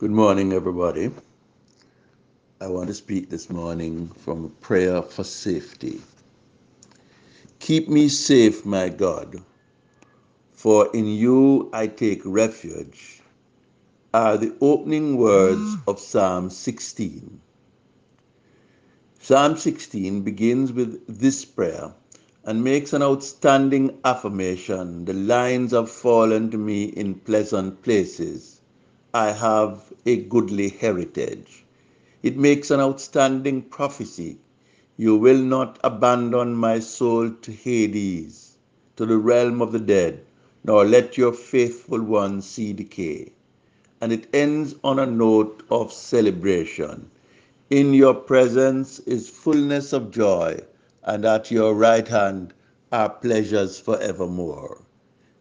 Good morning, everybody. I want to speak this morning from a prayer for safety. Keep me safe, my God, for in you I take refuge, are the opening words of Psalm 16. Psalm 16 begins with this prayer and makes an outstanding affirmation. The lines have fallen to me in pleasant places I have a goodly heritage. It makes an outstanding prophecy. You will not abandon my soul to Hades, to the realm of the dead, nor let your faithful one see decay. And it ends on a note of celebration. In your presence is fullness of joy, and at your right hand are pleasures forevermore.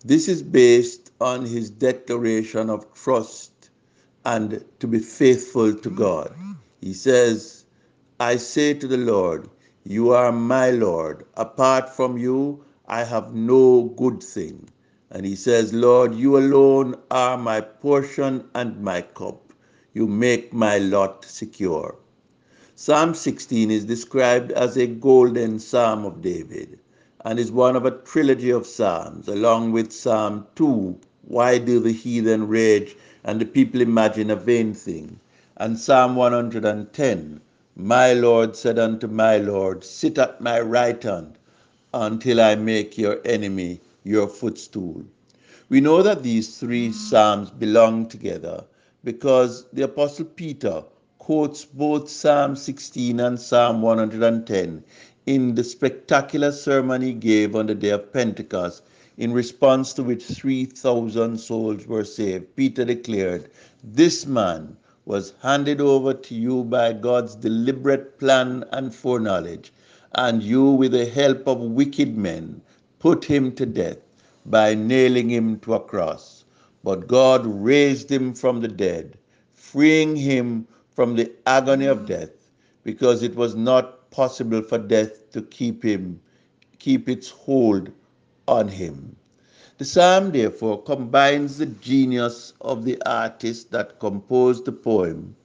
This is based on his declaration of trust and to be faithful to mm-hmm. God. He says, I say to the Lord, You are my Lord. Apart from you, I have no good thing. And he says, Lord, you alone are my portion and my cup. You make my lot secure. Psalm 16 is described as a golden psalm of David and is one of a trilogy of psalms, along with Psalm 2, Why do the heathen rage and the people imagine a vain thing. And Psalm 110 My Lord said unto my Lord, Sit at my right hand until I make your enemy your footstool. We know that these three Psalms belong together because the Apostle Peter quotes both Psalm 16 and Psalm 110 in the spectacular sermon he gave on the day of Pentecost in response to which 3,000 souls were saved, Peter declared, This man was handed over to you by God's deliberate plan and foreknowledge, and you, with the help of wicked men, put him to death by nailing him to a cross. But God raised him from the dead, freeing him from the agony of death, because it was not possible for death to keep him, keep its hold on him. The psalm, therefore, combines the genius of the artist that composed the poem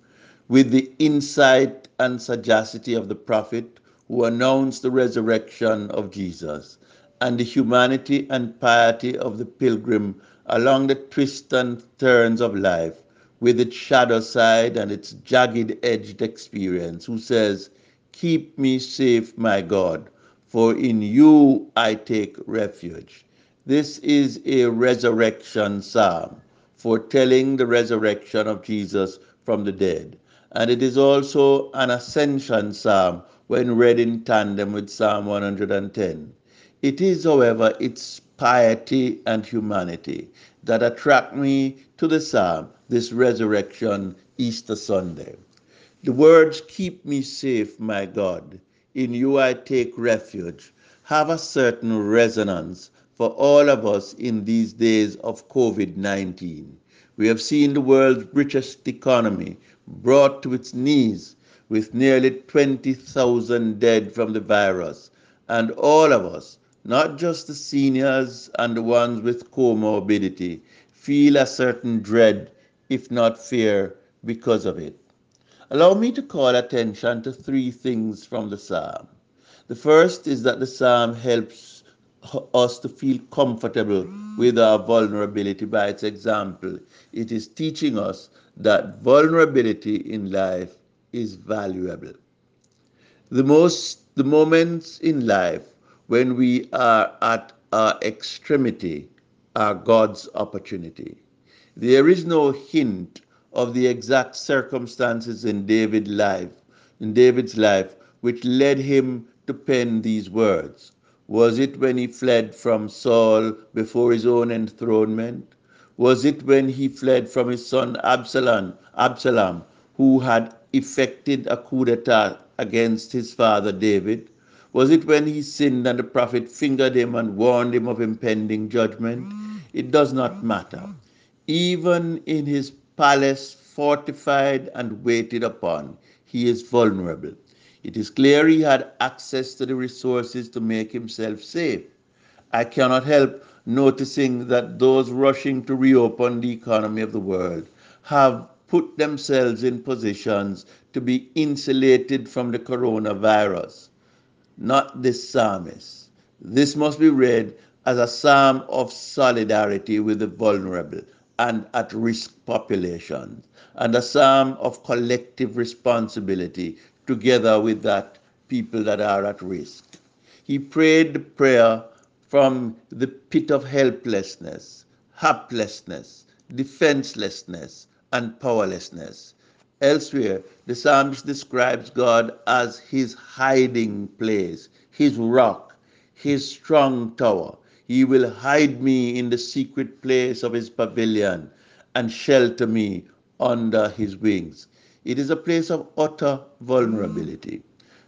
with the insight and sagacity of the prophet who announced the resurrection of Jesus and the humanity and piety of the pilgrim along the twists and turns of life with its shadow side and its jagged edged experience, who says, Keep me safe, my God, for in you I take refuge. This is a resurrection psalm, foretelling the resurrection of Jesus from the dead. And it is also an ascension psalm when read in tandem with Psalm 110. It is, however, its piety and humanity that attract me to the psalm this resurrection Easter Sunday. The words, Keep me safe, my God, in you I take refuge, have a certain resonance for all of us in these days of COVID 19. We have seen the world's richest economy brought to its knees with nearly 20,000 dead from the virus, and all of us, not just the seniors and the ones with comorbidity, feel a certain dread, if not fear, because of it. Allow me to call attention to three things from the psalm. The first is that the psalm helps us to feel comfortable with our vulnerability by its example. It is teaching us that vulnerability in life is valuable. The most the moments in life when we are at our extremity are God's opportunity. There is no hint of the exact circumstances in David's life, in David's life, which led him to pen these words. Was it when he fled from Saul before his own enthronement? Was it when he fled from his son Absalom, Absalom, who had effected a coup d'etat against his father David? Was it when he sinned and the prophet fingered him and warned him of impending judgment? It does not matter. Even in his palace fortified and waited upon, he is vulnerable. It is clear he had access to the resources to make himself safe. I cannot help noticing that those rushing to reopen the economy of the world have put themselves in positions to be insulated from the coronavirus. Not this psalmist. This must be read as a psalm of solidarity with the vulnerable and at risk populations, and a psalm of collective responsibility together with that people that are at risk. He prayed the prayer from the pit of helplessness, helplessness, defenselessness, and powerlessness. Elsewhere, the psalmist describes God as his hiding place, his rock, his strong tower. He will hide me in the secret place of his pavilion and shelter me under his wings. It is a place of utter vulnerability.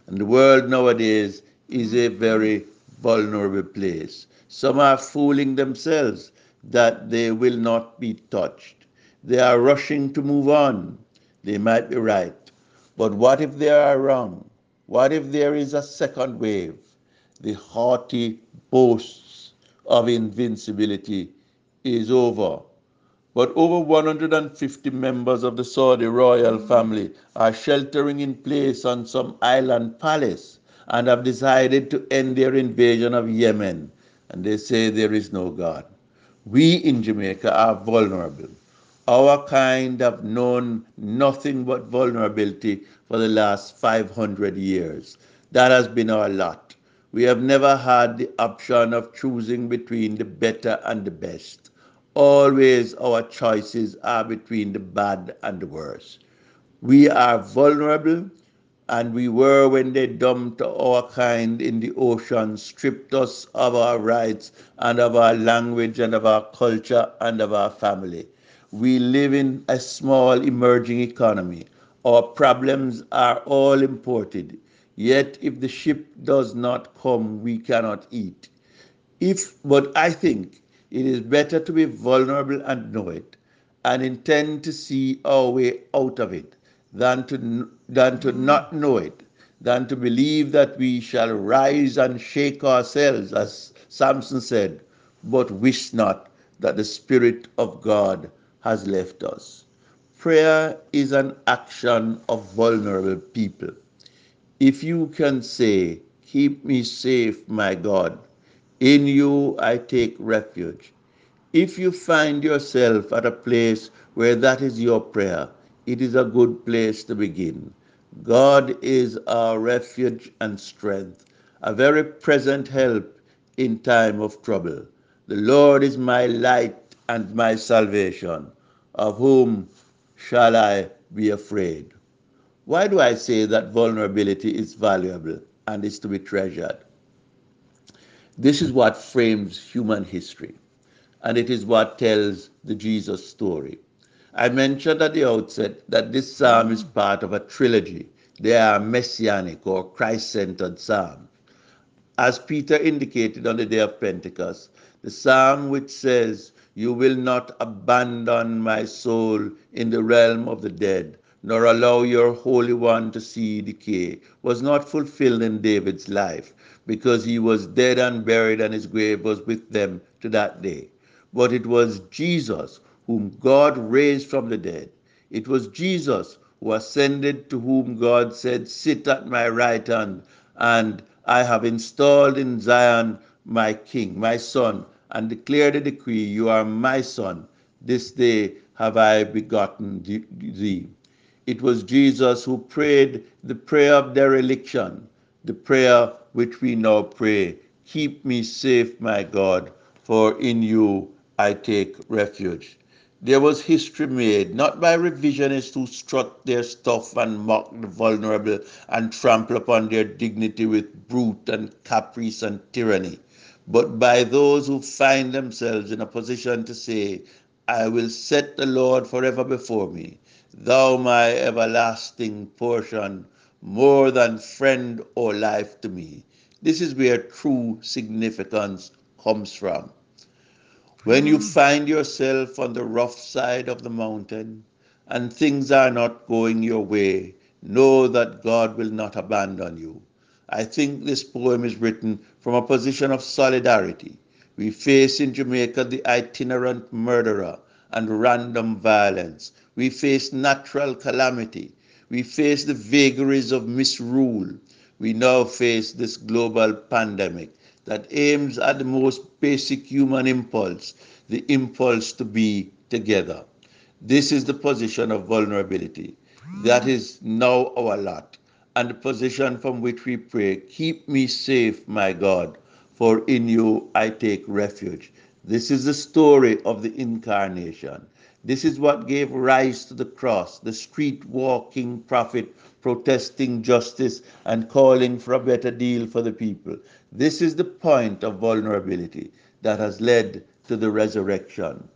And the world nowadays is a very vulnerable place. Some are fooling themselves that they will not be touched. They are rushing to move on. They might be right. But what if they are wrong? What if there is a second wave? The haughty boasts of invincibility is over. But over 150 members of the Saudi royal family are sheltering in place on some island palace and have decided to end their invasion of Yemen. And they say there is no God. We in Jamaica are vulnerable. Our kind have known nothing but vulnerability for the last 500 years. That has been our lot. We have never had the option of choosing between the better and the best. Always our choices are between the bad and the worse. We are vulnerable and we were when they dumped our kind in the ocean, stripped us of our rights and of our language and of our culture and of our family. We live in a small emerging economy. Our problems are all imported. Yet, if the ship does not come, we cannot eat. If, but I think it is better to be vulnerable and know it and intend to see our way out of it than to, than to mm. not know it, than to believe that we shall rise and shake ourselves, as Samson said, but wish not that the Spirit of God has left us. Prayer is an action of vulnerable people. If you can say, Keep me safe, my God, in you I take refuge. If you find yourself at a place where that is your prayer, it is a good place to begin. God is our refuge and strength, a very present help in time of trouble. The Lord is my light and my salvation. Of whom shall I be afraid? Why do I say that vulnerability is valuable and is to be treasured? This is what frames human history, and it is what tells the Jesus story. I mentioned at the outset that this psalm is part of a trilogy. They are messianic or Christ centered psalms. As Peter indicated on the day of Pentecost, the psalm which says, You will not abandon my soul in the realm of the dead, nor allow your Holy One to see decay, was not fulfilled in David's life, because he was dead and buried, and his grave was with them to that day. But it was Jesus whom God raised from the dead. It was Jesus who ascended, to whom God said, Sit at my right hand, and I have installed in Zion my king, my son, and declared a decree, You are my son. This day have I begotten thee. It was Jesus who prayed the prayer of dereliction, the prayer which we now pray. Keep me safe, my God, for in you I take refuge. There was history made, not by revisionists who strut their stuff and mock the vulnerable and trample upon their dignity with brute and caprice and tyranny, but by those who find themselves in a position to say, I will set the Lord forever before me, thou my everlasting portion, more than friend or life to me. This is where true significance comes from. When you hmm. find yourself on the rough side of the mountain and things are not going your way, know that God will not abandon you. I think this poem is written from a position of solidarity. We face in Jamaica the itinerant murderer and random violence. We face natural calamity. We face the vagaries of misrule. We now face this global pandemic that aims at the most basic human impulse, the impulse to be together. This is the position of vulnerability. That is now our lot, and the position from which we pray, Keep me safe, my God, for in you I take refuge. This is the story of the incarnation. This is what gave rise to the cross, the street walking prophet protesting justice and calling for a better deal for the people. This is the point of vulnerability that has led to the resurrection.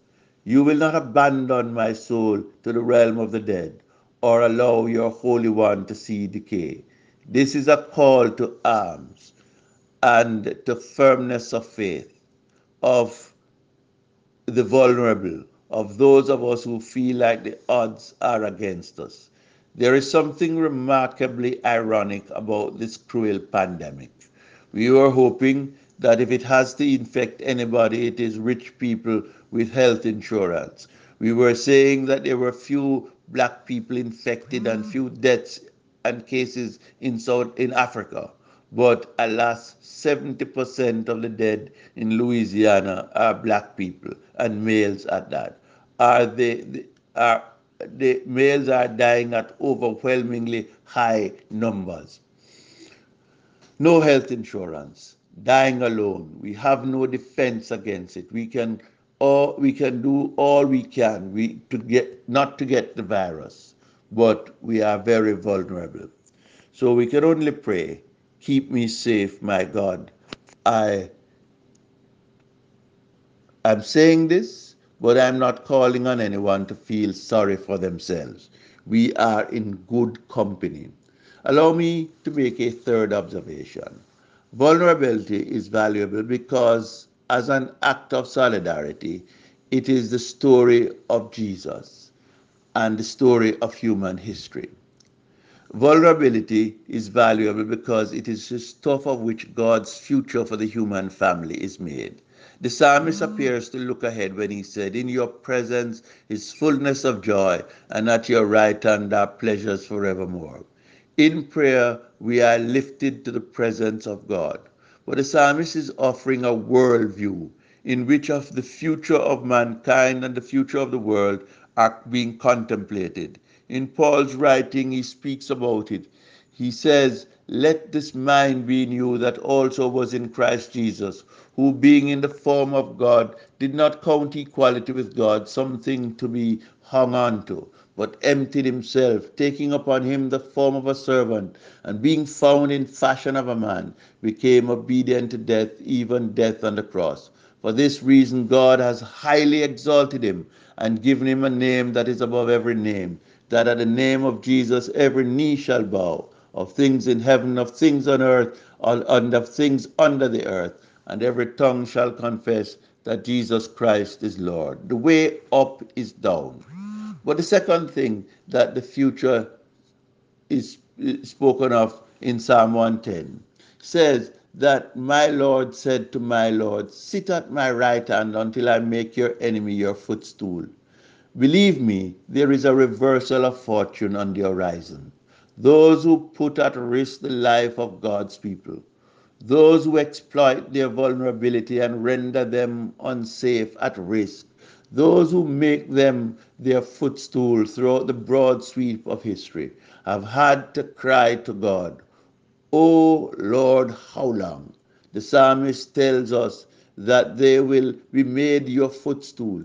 You will not abandon my soul to the realm of the dead or allow your Holy One to see decay. This is a call to arms and to firmness of faith, of the vulnerable, of those of us who feel like the odds are against us. There is something remarkably ironic about this cruel pandemic. We were hoping that if it has to infect anybody, it is rich people with health insurance. We were saying that there were few black people infected and few mm. deaths and cases in South in Africa. But alas, 70% of the dead in Louisiana are black people and males at that. Uh, are they are uh, the males are dying at overwhelmingly high numbers. No health insurance, dying alone. We have no defense against it. We can all we can do all we can we to get not to get the virus, but we are very vulnerable. So we can only pray, keep me safe, my God. I am saying this, but I'm not calling on anyone to feel sorry for themselves. We are in good company. Allow me to make a third observation. Vulnerability is valuable because, as an act of solidarity, it is the story of Jesus and the story of human history. Vulnerability is valuable because it is the stuff of which God's future for the human family is made. The psalmist mm. appears to look ahead when he said, In your presence is fullness of joy, and at your right hand are pleasures forevermore. In prayer, we are lifted to the presence of God. But the psalmist is offering a worldview in which of the future of mankind and the future of the world are being contemplated. In Paul's writing, he speaks about it. He says, Let this mind be in you that also was in Christ Jesus, who being in the form of God did not count equality with God something to be hung on to, but emptied himself, taking upon him the form of a servant, and being found in fashion of a man, became obedient to death, even death on the cross. For this reason, God has highly exalted him and given him a name that is above every name that at the name of Jesus every knee shall bow, of things in heaven, of things on earth, and of things under the earth, and every tongue shall confess that Jesus Christ is Lord. The way up is down. But the second thing that the future is spoken of in Psalm 110 says that my Lord said to my Lord, Sit at my right hand until I make your enemy your footstool. Believe me, there is a reversal of fortune on the horizon. Those who put at risk the life of God's people, those who exploit their vulnerability and render them unsafe at risk, those who make them their footstool throughout the broad sweep of history, have had to cry to God, O Lord, how long? The psalmist tells us that they will be made your footstool.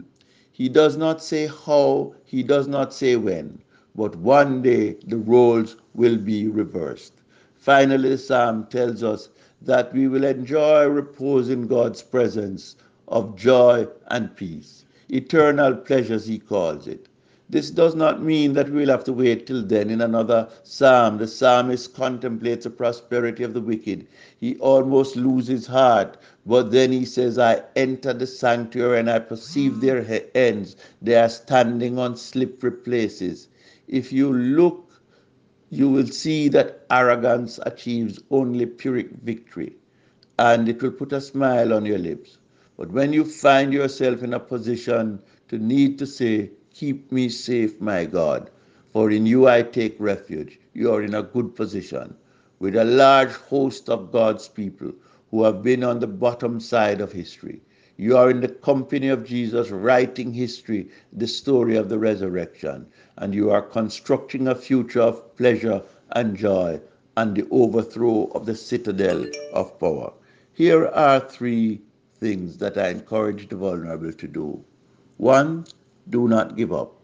He does not say how, he does not say when, but one day the roles will be reversed. Finally, the psalm tells us that we will enjoy repose in God's presence of joy and peace. Eternal pleasures, he calls it. This does not mean that we'll have to wait till then. In another psalm, the psalmist contemplates the prosperity of the wicked. He almost loses heart, but then he says, I enter the sanctuary and I perceive their ends. They are standing on slippery places. If you look, you will see that arrogance achieves only pyrrhic victory, and it will put a smile on your lips. But when you find yourself in a position to need to say, Keep me safe, my God, for in you I take refuge. You are in a good position with a large host of God's people who have been on the bottom side of history. You are in the company of Jesus, writing history, the story of the resurrection, and you are constructing a future of pleasure and joy and the overthrow of the citadel of power. Here are three things that I encourage the vulnerable to do. One, do not give up.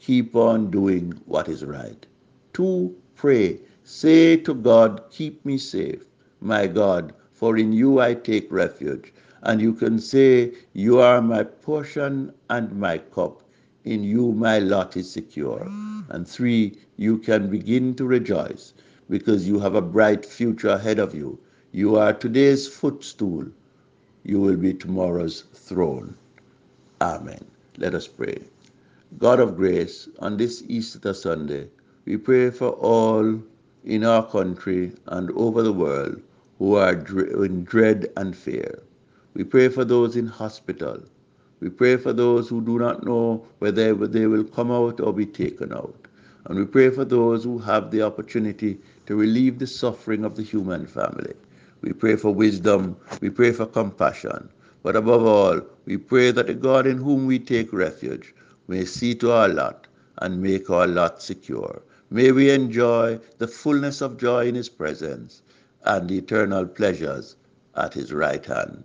Keep on doing what is right. Two, pray. Say to God, Keep me safe, my God, for in you I take refuge. And you can say, You are my portion and my cup. In you my lot is secure. And three, you can begin to rejoice because you have a bright future ahead of you. You are today's footstool. You will be tomorrow's throne. Amen. Let us pray. God of grace, on this Easter Sunday, we pray for all in our country and over the world who are in dread and fear. We pray for those in hospital. We pray for those who do not know whether they will come out or be taken out. And we pray for those who have the opportunity to relieve the suffering of the human family. We pray for wisdom. We pray for compassion. But above all, we pray that the God in whom we take refuge may see to our lot and make our lot secure. May we enjoy the fullness of joy in His presence and eternal pleasures at His right hand.